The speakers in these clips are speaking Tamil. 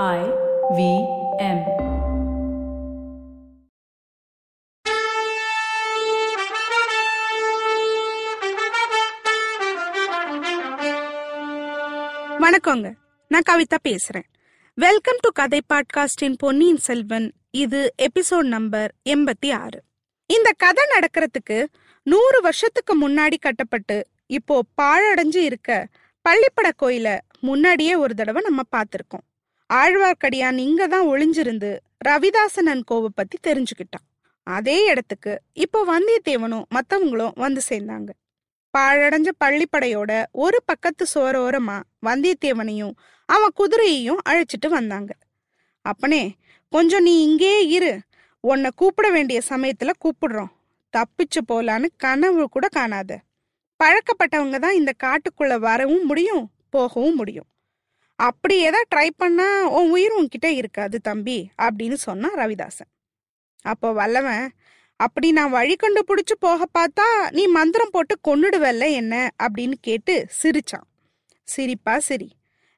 I V M. வணக்கங்க. நான் கவிதா பேசுறேன். வெல்கம் டு கதை பாட்காஸ்டின் பொன்னியின் செல்வன். இது எபிசோட் நம்பர் எண்பத்தி ஆறு. இந்த கதை நடக்கிறதுக்கு நூறு வருஷத்துக்கு முன்னாடி கட்டப்பட்டு இப்போ பாழடைஞ்சு இருக்க பள்ளிப்பட கோயில முன்னாடியே ஒரு தடவை நம்ம பார்த்துருக்கோம். ஆழ்வார்க்கடியான் இங்க தான் ஒளிஞ்சிருந்து ரவிதாசனன் கோவை பத்தி தெரிஞ்சுக்கிட்டான். அதே இடத்துக்கு இப்போ வந்தியத்தேவனும் மத்தவங்களும் வந்து சேர்ந்தாங்க. பாழடைஞ்ச பள்ளிப்படையோட ஒரு பக்கத்து சோரோரமா வந்தியத்தேவனையும் அவன் குதிரையையும் அழைச்சிட்டு வந்தாங்க. அப்பனே கொஞ்சம் நீ இங்கே இரு. உன்னை கூப்பிட வேண்டிய சமயத்துல கூப்பிடுறோம். தப்பிச்சு போலான்னு கனவு கூட காணாத. பழக்கப்பட்டவங்க தான் இந்த காட்டுக்குள்ள வரவும் முடியும் போகவும் முடியும். அப்படி ஏதாவது ட்ரை பண்ணா உன் உயிர் உன்கிட்ட இருக்காது தம்பி அப்படின்னு சொன்னான் ரவிதாசன். அப்போ வல்லவன் அப்படி நான் வழி கண்டுபிடிச்சு போக பார்த்தா நீ மந்திரம் போட்டு கொன்னுடுவல்ல என்ன? அப்படின்னு கேட்டு சிரிச்சான். சிரிப்பா சிரி.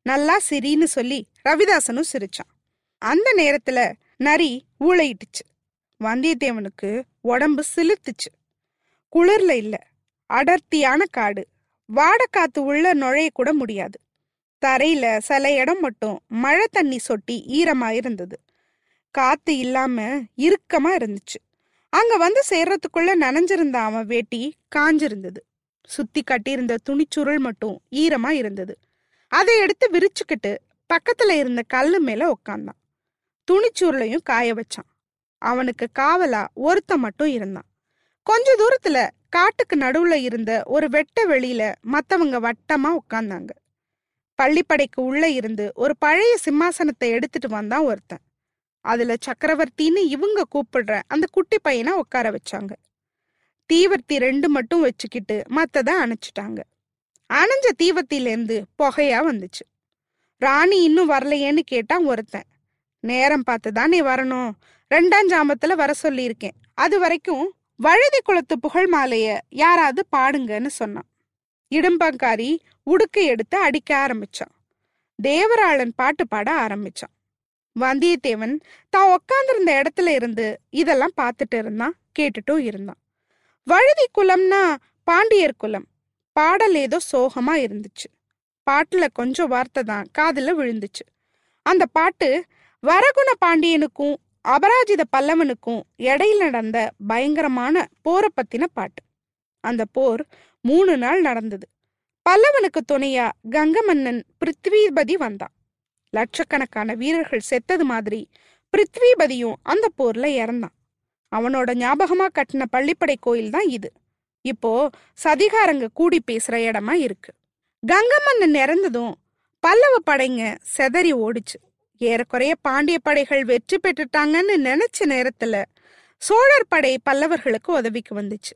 நல்லா சிரின்னு சொல்லி ரவிதாசனும் சிரிச்சான். அந்த நேரத்துல நரி ஊழையிட்டுச்சு. வந்தியத்தேவனுக்கு உடம்பு சிலுத்துச்சு குளிர்ல இல்ல. அடர்த்தியான காடு. வாடக்காத்து உள்ள நுழைய கூட முடியாது. தரையில சில இடம் மட்டும் மழை தண்ணி சொட்டி ஈரமா இருந்தது. காத்து இல்லாம இறுக்கமா இருந்துச்சு. அங்க வந்து சேர்றதுக்குள்ள நனைஞ்சிருந்த அவன் வேட்டி காஞ்சிருந்தது. சுத்தி கட்டியிருந்த துணிச்சுருள் மட்டும் ஈரமா இருந்தது. அதை எடுத்து விரிச்சுக்கிட்டு பக்கத்துல இருந்த கல்லு மேல உக்காந்தான். துணிச்சுருளையும் காய வச்சான். அவனுக்கு காவலா ஒருத்த மட்டும் இருந்தான். கொஞ்ச தூரத்துல காட்டுக்கு நடுவுல இருந்த ஒரு வெட்ட வெளியில மத்தவங்க வட்டமா உட்கார்ந்தாங்க பள்ளிப்படைக்கு உள்ள இருந்து ஒரு பழைய சிம்மாசனத்தை எடுத்துட்டு வந்தான் ஒருத்தன். அதுல சக்கரவர்த்தின்னு இவங்க கூப்பிடுற அந்த குட்டி பையனை உட்கார வச்சாங்க. தீவர்த்தி ரெண்டு மட்டும் வச்சுக்கிட்டு மத்ததை அணைச்சிட்டாங்க. அணைஞ்ச தீவர்த்தியிலேருந்து புகையா வந்துச்சு. ராணி இன்னும் வரலையேன்னு கேட்டான் ஒருத்தன். நேரம் பார்த்து தானே வரணும். ரெண்டாம் ஜாமத்துல வர சொல்லியிருக்கேன். அது வரைக்கும் வழுதி குளத்து புகழ் மாலைய யாராவது பாடுங்கன்னு சொன்னான். இடும்பங்காரி உடுக்கை எடுத்து அடிக்க ஆரம்பிச்சான். தேவராளன் பாட்டு பாட ஆரம்பிச்சான். வந்தியத்தேவன் தான் உக்காந்துருந்த இடத்துல இருந்து இதெல்லாம் பார்த்துட்டு இருந்தான் கேட்டுட்டும் இருந்தான். வழுதி குலம்னா பாண்டியர் குலம். பாடல் ஏதோ சோகமா இருந்துச்சு. பாட்டுல கொஞ்சம் வார்த்தை தான் காதில் விழுந்துச்சு. அந்த பாட்டு வரகுண பாண்டியனுக்கும் அபராஜித பல்லவனுக்கும் இடையில நடந்த பயங்கரமான போரை பத்தின பாட்டு. அந்த போர் மூணு நாள் நடந்தது. பல்லவனுக்கு துணையா கங்க மன்னன் பிருத்விபதி வந்தான். லட்சக்கணக்கான வீரர்கள் செத்தது மாதிரி பிருத்விபதியும் அந்த போர்ல இறந்தான். அவனோட ஞாபகமா கட்டின பள்ளிப்படை கோயில் தான் இது. இப்போ சதிகாரங்க கூடி பேசுற இடமா இருக்கு. கங்க மன்னன் இறந்ததும் பல்லவ படைங்க செதறி ஓடிச்சு. ஏறக்குறைய பாண்டிய படைகள் வெற்றி பெற்றுட்டாங்கன்னு நினைச்ச நேரத்துல சோழர் படை பல்லவர்களுக்கு உதவிக்கு வந்துச்சு.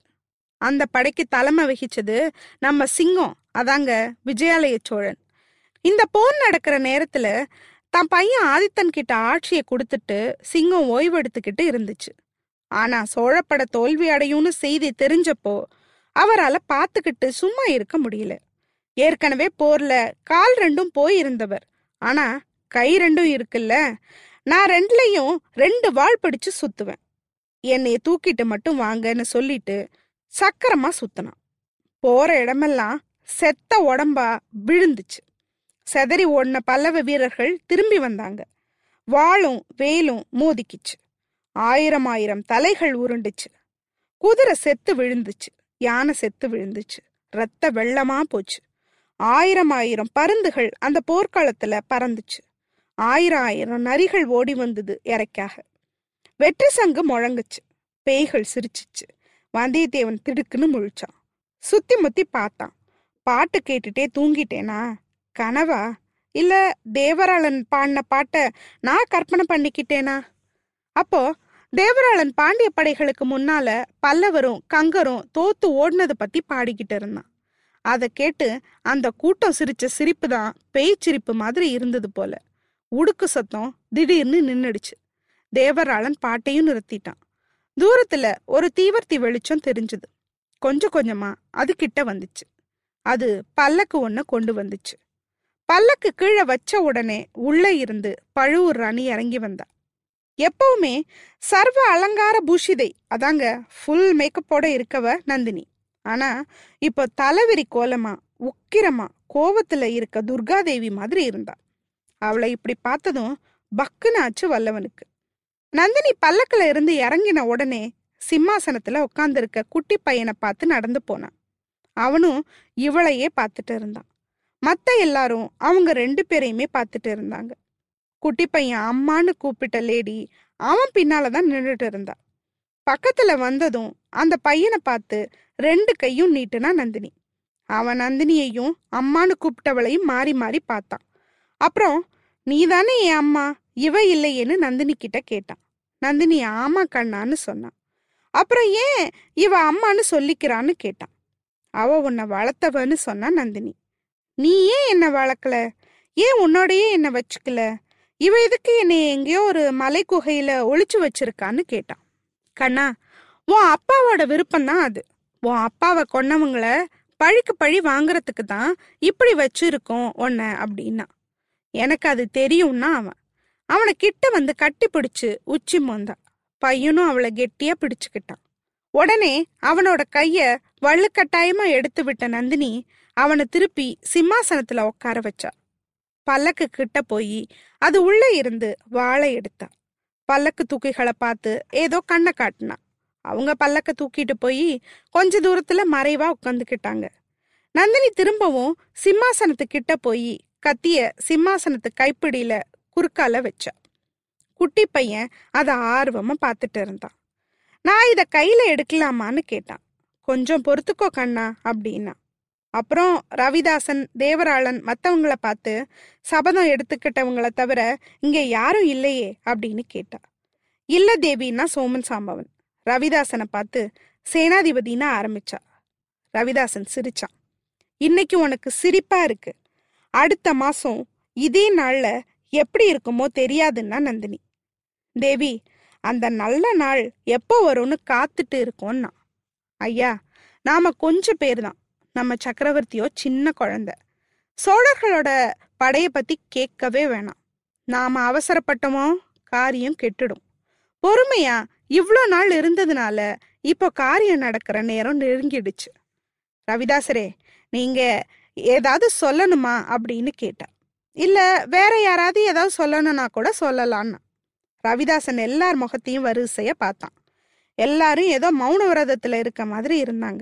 அந்த படைக்கு தலைமை வகிச்சது நம்ம சிங்கம் அதாங்க விஜயாலய சோழன். இந்த போர் நடக்கிற நேரத்துல தன் பையன் ஆதித்தன் கிட்ட ஆட்சியை கொடுத்துட்டு சிங்கம் ஓய்வெடுத்துக்கிட்டு இருந்துச்சு. ஆனா சோழப்பட தோல்வி அடையும்னு செய்தி தெரிஞ்சப்போ அவரால பார்த்துக்கிட்டு சும்மா இருக்க முடியல. ஏற்கனவே போர்ல கால் ரெண்டும் போயிருந்தவர். ஆனா கை ரெண்டும் இருக்குல்ல நான் ரெண்டுலயும் ரெண்டு வாள் பிடிச்சு சுத்துவேன். என்னைய தூக்கிட்டு மட்டும் வாங்கன்னு சொல்லிட்டு சக்கரமா சுத்தினான். போற இடமெல்லாம் செத்த உடம்பா விழுந்துச்சு. செதறி ஓடின பல்லவ வீரர்கள் திரும்பி வந்தாங்க. வாளும் வேலும் மோதிக்கிச்சு. ஆயிரம் ஆயிரம் தலைகள் உருண்டுச்சு. குதிரை செத்து விழுந்துச்சு. யானை செத்து விழுந்துச்சு. ரத்த வெள்ளமா போச்சு. ஆயிரம் ஆயிரம் பருந்துகள் அந்த போர்க்களத்துல பறந்துச்சு. ஆயிரம் ஆயிரம் நரிகள் ஓடி வந்தது இறைக்காக. வெற்றி சங்கு முழங்குச்சு. பேய்கள் சிரிச்சிச்சு. வந்தியத்தேவன் திடுக்குன்னு முழிச்சான். சுத்தி முத்தி பார்த்தான். பாட்டு கேட்டுட்டே தூங்கிட்டேனா? கனவா? இல்ல தேவராளன் பாடின பாட்டை நான் கற்பனை பண்ணிக்கிட்டேனா? அப்போ தேவராளன் பாண்டிய படைகளுக்கு முன்னால பல்லவரும் கங்கரும் தோத்து ஓடினது பத்தி பாடிக்கிட்டு இருந்தான். அதை கேட்டு அந்த கூட்டம் சிரிச்ச சிரிப்பு தான் பேய் சிரிப்பு மாதிரி இருந்தது போல. உடுக்கு சத்தம் திடீர்னு நின்னுடுச்சு. தேவராளன் பாட்டையும் நிறுத்திட்டான். தூரத்துல ஒரு தீவர்த்தி வெளிச்சம் தெரிஞ்சது. கொஞ்சம் கொஞ்சமா அது கிட்ட வந்துச்சு. அது பல்லக்கு ஒண்ண கொண்டு வந்துச்சு. பல்லக்கு கீழே வச்ச உடனே உள்ள இருந்து பழுவூர் ராணி இறங்கி வந்தா. எப்பவுமே சர்வ அலங்கார பூஷிதை அதாங்க ஃபுல் மேக்கப்போட இருக்கவ நந்தினி. ஆனா இப்போ தலைவிரி கோலமா உக்கிரமா கோவத்துல இருக்க துர்காதேவி மாதிரி இருந்தா. அவளை இப்படி பார்த்ததும் பக்குனாச்சு ஆச்சு வல்லவனுக்கு. நந்தினி பல்லக்கில் இருந்து இறங்கின உடனே சிம்மாசனத்துல உட்காந்துருக்க குட்டி பையனை பார்த்து நடந்து போனான் அவனும் இவளையே பார்த்துட்டு இருந்தான். மத்த எல்லாரும் அவங்க ரெண்டு பேரையுமே பார்த்துட்டு இருந்தாங்க. குட்டி பையன் அம்மான்னு கூப்பிட்ட லேடி அவன் பின்னாலதான் நின்றுட்டு இருந்தா. பக்கத்துல வந்ததும் அந்த பையனை பார்த்து ரெண்டு கையும் நீட்டுனா நந்தினி. அவன் நந்தினியையும் அம்மான்னு கூப்பிட்டவளையும் மாறி மாறி பார்த்தான். அப்புறம் நீதானே என் அம்மா? இவ இல்லையேன்னு நந்தினி கிட்ட கேட்டான். நந்தினி ஆமா கண்ணான்னு சொன்னான். அப்புறம் ஏன் இவ அம்மான்னு சொல்லிக்கிறான்னு கேட்டான். அவ உன்னை வளர்த்தவன்னு சொன்னா நந்தினி. நீ ஏன் என்னை வளர்க்கல? ஏன் உன்னோடையே என்னை வச்சுக்கல? இவ எதுக்கு என்னை எங்கேயோ ஒரு மலை குகையில ஒளிச்சு வச்சிருக்கான்னு கேட்டான். கண்ணா உன் அப்பாவோட விருப்பம்தான் அது. உன் அப்பாவை கொன்னவங்கள பழிக்கு பழி வாங்குறதுக்கு தான் இப்படி வச்சிருக்கோம் உன்னை அப்படின்னா. எனக்கு அது தெரியும்னா அவன். அவனை கிட்ட வந்து கட்டி பிடிச்சு உச்சி மோந்தான் பையனும் அவளை கெட்டியா பிடிச்சுக்கிட்டான். உடனே அவனோட கைய வள்ளுக்கட்டாயமா எடுத்து விட்ட நந்தினி அவனை திருப்பி சிம்மாசனத்துல உட்கார வச்சா. பல்லக்கு கிட்ட போய் அது உள்ள இருந்து வாழை எடுத்தா. பல்லக்கு தூக்கிகளை பார்த்து ஏதோ கண்ணை காட்டினான் அவங்க பல்லக்க தூக்கிட்டு போய் கொஞ்ச தூரத்துல மறைவா உட்காந்துக்கிட்டாங்க நந்தினி திரும்பவும் சிம்மாசனத்து கிட்ட போய் கத்திய சிம்மாசனத்து கைப்பிடியில குறுக்கால வச்சா. குட்டி பையன் அதை ஆர்வமா பார்த்துட்டு இருந்தான். நான் இதை கையில எடுக்கலாமான்னு கேட்டான். கொஞ்சம் பொறுத்துக்கோ கண்ணா அப்படின்னா. அப்புறம் ரவிதாசன் தேவராளன் மற்றவங்கள பார்த்து சபதம் எடுத்துக்கிட்டவங்கள தவிர இங்கே யாரும் இல்லையே அப்படின்னு கேட்டா. இல்ல தேவின்னா சோமன் சாம்பவன். ரவிதாசனை பார்த்து சேனாதிபதினா ஆரம்பிச்சா. ரவிதாசன் சிரிச்சான். இன்னைக்கு உனக்கு சிரிப்பா இருக்கு. அடுத்த மாசம் இதே நாள்ல எப்படி இருக்குமோ தெரியாதுன்னா நந்தினி. தேவி அந்த நல்ல நாள் எப்போ வரும்னு காத்துட்டு இருக்கோம்னா ஐயா நாம கொஞ்சம் பேர் தான். நம்ம சக்கரவர்த்தியோ சின்ன குழந்த. சோழர்களோட படைய பத்தி கேட்கவே வேணாம். நாம அவசரப்பட்டோமோ காரியம் கெட்டுடும். பொறுமையா இவ்வளோ நாள் இருந்ததுனால இப்போ காரியம் நடக்கிற நேரம் நெருங்கிடுச்சு. ரவிதாசரே நீங்க ஏதாவது சொல்லணுமா அப்படின்னு கேட்டேன். இல்ல வேற யாராவது ஏதாவது சொல்லணும்னா கூட சொல்லலான்னா ரவிதாசன் எல்லார் முகத்தையும் வரிசைய பார்த்தான். எல்லாரும் ஏதோ மௌன விரதத்துல இருக்க மாதிரி இருந்தாங்க.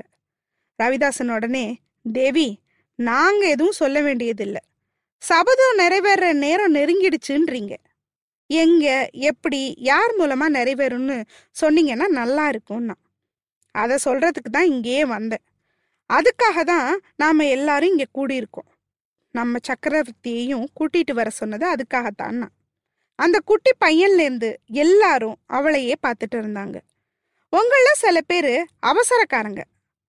ரவிதாசன் உடனே தேவி நாங்க எதுவும் சொல்ல வேண்டியதில்லை. சபதம் நிறைவேற நேரம் நெருங்கிடுச்சுன்றீங்க. எங்க எப்படி யார் மூலமா நிறைவேறும்னு சொன்னீங்கன்னா நல்லா இருக்கும்னா. அதை சொல்றதுக்கு தான் இங்கேயே வந்தேன். அதுக்காக தான் நாம எல்லாரும் இங்க கூடியிருக்கோம். நம்ம சக்கரவர்த்தியையும் கூட்டிட்டு வர சொன்னது அதுக்காகத்தான் அந்த குட்டி பையன்லேருந்து எல்லாரும் அவளையே பார்த்துட்டு இருந்தாங்க. உங்கள சில பேர் அவசரக்காரங்க.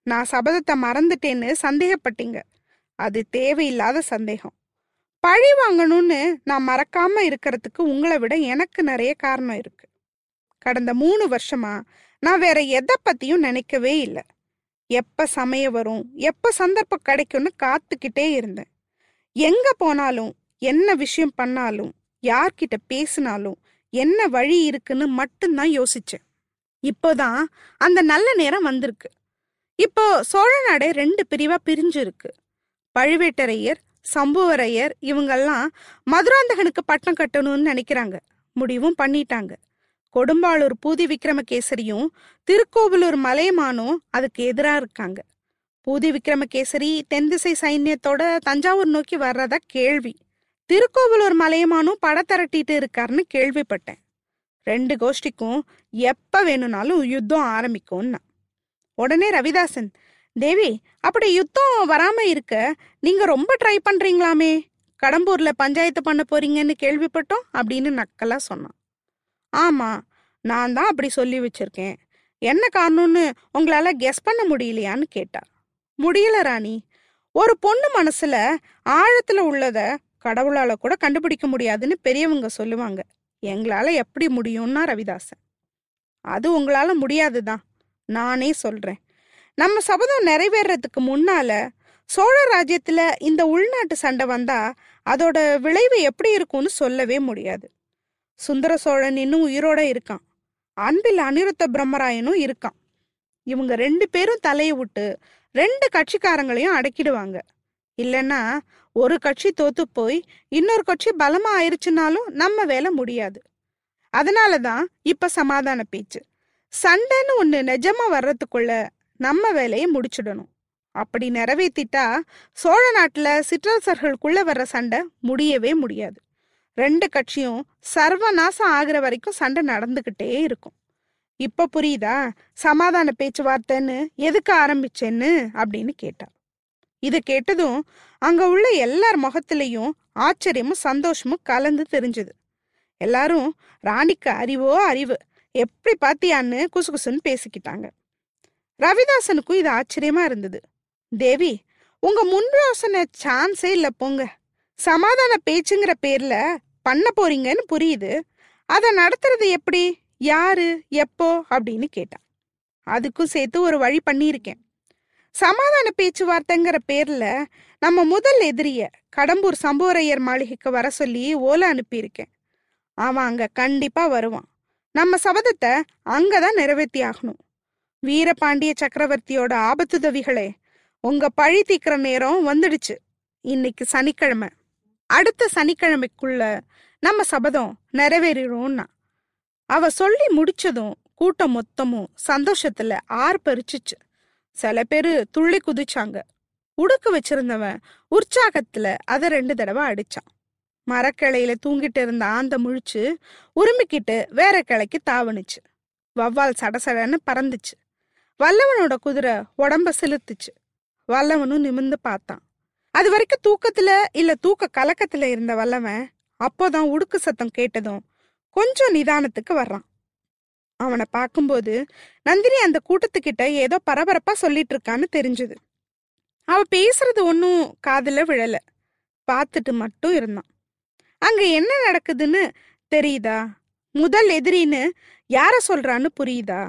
நான் சபதத்தை மறந்துட்டேன்னு சந்தேகப்பட்டீங்க. அது தேவையில்லாத சந்தேகம். பழி வாங்கணும்னு நான் மறக்காம இருக்கிறதுக்கு உங்களை விட எனக்கு நிறைய காரணம் இருக்கு. கடந்த மூணு வருஷமா நான் வேற எதை பத்தியும் நினைக்கவே இல்லை. எப்ப சமயம் வரும் எப்ப சந்தர்ப்பம் கிடைக்கும்னு காத்துக்கிட்டே இருந்தேன். எங்க போனாலும் என்ன விஷயம் பண்ணாலும் யார்கிட்ட பேசினாலும் என்ன வழி இருக்குன்னு மட்டும்தான் யோசிச்சேன். இப்போதான் அந்த நல்ல நேரம் வந்திருக்கு. இப்போ சோழ நாடே ரெண்டு பிரிவா பிரிஞ்சு இருக்கு பழுவேட்டரையர் சம்புவரையர் இவங்கெல்லாம் மதுராந்தகனுக்கு பட்டம் கட்டணும்னு நினைக்கிறாங்க. முடிவும் பண்ணிட்டாங்க. கொடும்பாளூர் பூதி விக்ரமகேசரியும் திருக்கோவிலூர் மலையமானும் அதுக்கு எதிரா இருக்காங்க. பூதி விக்ரமகேசரி தென் திசை சைன்யத்தோட தஞ்சாவூர் நோக்கி வர்றதா கேள்வி. திருக்கோவிலூர் மலையமானும் பட திரட்டிட்டு இருக்காருன்னு கேள்விப்பட்டேன். ரெண்டு கோஷ்டிக்கும் எப்ப வேணும்னாலும் யுத்தம் ஆரம்பிக்கும்னா. உடனே ரவிதாசன் தேவி அப்படி யுத்தம் வராம இருக்க நீங்க ரொம்ப ட்ரை பண்றீங்களாமே? கடம்பூர்ல பஞ்சாயத்து பண்ண போறீங்கன்னு கேள்விப்பட்டோம் அப்படின்னு நக்கலா சொன்னான். ஆமாம் நான் தான் அப்படி சொல்லி வச்சிருக்கேன். என்ன காரணம்னு உங்களால் கெஸ் பண்ண முடியலையான்னு கேட்டா. முடியல ராணி. ஒரு பொண்ணு மனசுல ஆழத்துல உள்ளத கடவுளால கூட கண்டுபிடிக்க முடியாதுன்னு பெரியவங்க சொல்லுவாங்க. எங்களால எப்படி முடியும்னா ரவிதாசன். அது உங்களால முடியாதுதான். நானே சொல்றேன். நம்ம சபதம் நிறைவேறதுக்கு முன்னால சோழ ராஜ்யத்துல இந்த உள்நாட்டு சண்டை வந்தா அதோட விளைவு எப்படி இருக்கும்னு சொல்லவே முடியாது. சுந்தர சோழன் இன்னும் உயிரோட இருக்கான். அன்பில் அனிருத்த பிரம்மராயனும் இருக்கான். இவங்க ரெண்டு பேரும் தலையை விட்டு ரெண்டு கட்சிக்காரங்களையும் அடக்கிடுவாங்க. இல்லைன்னா ஒரு கட்சி தோத்து போய் இன்னொரு கட்சி பலமா ஆயிருச்சுனாலும் நம்ம வேலை முடியாது. அதனால தான் இப்ப சமாதான பேச்சு. சண்டைன்னு ஒண்ணு நிஜமா வர்றதுக்குள்ள நம்ம வேலையை முடிச்சிடணும். அப்படி நிறைவேத்திட்டா சோழ நாட்டில் சிற்றரசர்களுக்குள்ள வர்ற சண்டை முடியவே முடியாது. ரெண்டு கட்சியும் சர்வநாசம் ஆகுற வரைக்கும் சண்டை நடந்துகிட்டே இருக்கும். இப்ப புரியுதா? சமாதான பேச்சுவார்த்தைன்னு எதுக்கு ஆரம்பிச்சேன்னு அப்படின்னு கேட்டார் இதை கேட்டதும் அங்க உள்ள எல்லார் முகத்திலையும் ஆச்சரியமும் சந்தோஷமும் கலந்து தெரிஞ்சது. எல்லாரும் ராணிக்கு அறிவோ அறிவு எப்படி பாத்தியான்னு குசுகுசுன்னு பேசிக்கிட்டாங்க. ரவிதாசனுக்கும் இது ஆச்சரியமா இருந்தது. தேவி உங்க முன் யோசனை சான்ஸே இல்ல போங்க. சமாதான பேச்சுங்கிற பேர்ல பண்ண போறீங்கன்னு புரியுது. அதை நடத்துறது எப்படி? யாரு? எப்போ? அப்படின்னு கேட்டான் அதுக்கும் சேர்த்து ஒரு வழி பண்ணியிருக்கேன். சமாதான பேச்சுவார்த்தைங்கிற பேர்ல நம்ம முதல் எதிரிய கடம்பூர் சம்போரையர் மாளிகைக்கு வர சொல்லி ஓலை அனுப்பியிருக்கேன். அவன் அங்க கண்டிப்பா வருவான். நம்ம சபதத்தை அங்கதான் நிறைவேற்றி ஆகணும். வீரபாண்டிய சக்கரவர்த்தியோட ஆபத்துதவிகளே உங்க பழி தீக்கிற நேரம் வந்துடுச்சு. இன்னைக்கு சனிக்கிழமை. அடுத்த சனிக்கிழமைக்குள்ள நம்ம சபதம் நிறைவேறிடும்னா அவ சொல்லி முடிச்சதும் கூட்டம் மொத்தமும் சந்தோஷத்துல ஆர்ப்பரிச்சிச்சு. சில பேரு துள்ளி குதிச்சாங்க. உடுக்கு வச்சிருந்தவன் உற்சாகத்துல அதை ரெண்டு தடவை அடிச்சான். மரக்கிளையில தூங்கிட்டு இருந்த ஆந்த முழிச்சு உருமிக்கிட்டு வேற கிளைக்கு தாவணுச்சு வவ்வால் சடசடன்னு பறந்துச்சு. வல்லவனோட குதிரை உடம்ப செலுத்துச்சு. வல்லவனும் நிமிர்ந்து பார்த்தான். அது வரைக்கும் தூக்கத்துல இல்ல தூக்க கலக்கத்துல இருந்த வல்லவன் அப்போதான் உடுக்கு சத்தம் கேட்டதும் கொஞ்சம் நிதானத்துக்கு வர்றான். அவனை பார்க்கும்போது நந்தினி அந்த கூட்டத்துக்கிட்ட ஏதோ பரபரப்பா சொல்லிட்டு இருக்கான்னு தெரிஞ்சது. அவ பேசுறது ஒன்னும் காதல விழல. பார்த்துட்டு மட்டும் இருந்தான். அங்க என்ன நடக்குதுன்னு தெரியுதா? முதல் எதிரின்னு யார சொல்றான்னு புரியுதா?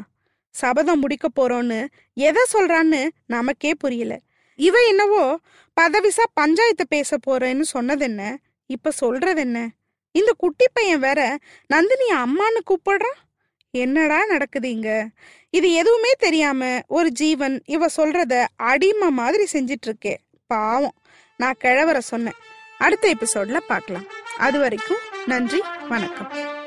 சபதம் முடிக்க போறோன்னு எதை சொல்றான்னு நமக்கே புரியல. இவ என்னவோ பதவிசா பஞ்சாயத்து பேச போறேன்னு சொன்னது என்ன இப்ப சொல்றது என்ன இந்த குட்டி பையன் வேற நந்தினி அம்மான்னு கூப்பிடுறான்? என்னடா நடக்குது இங்க? இது எதுவுமே தெரியாம ஒரு ஜீவன் இவ சொல்றத அடிமை மாதிரி செஞ்சிட்டு இருக்கே பாவம். நான் கிழவரை சொன்னேன். அடுத்த எபிசோட்ல பார்க்கலாம் அது வரைக்கும் நன்றி வணக்கம்.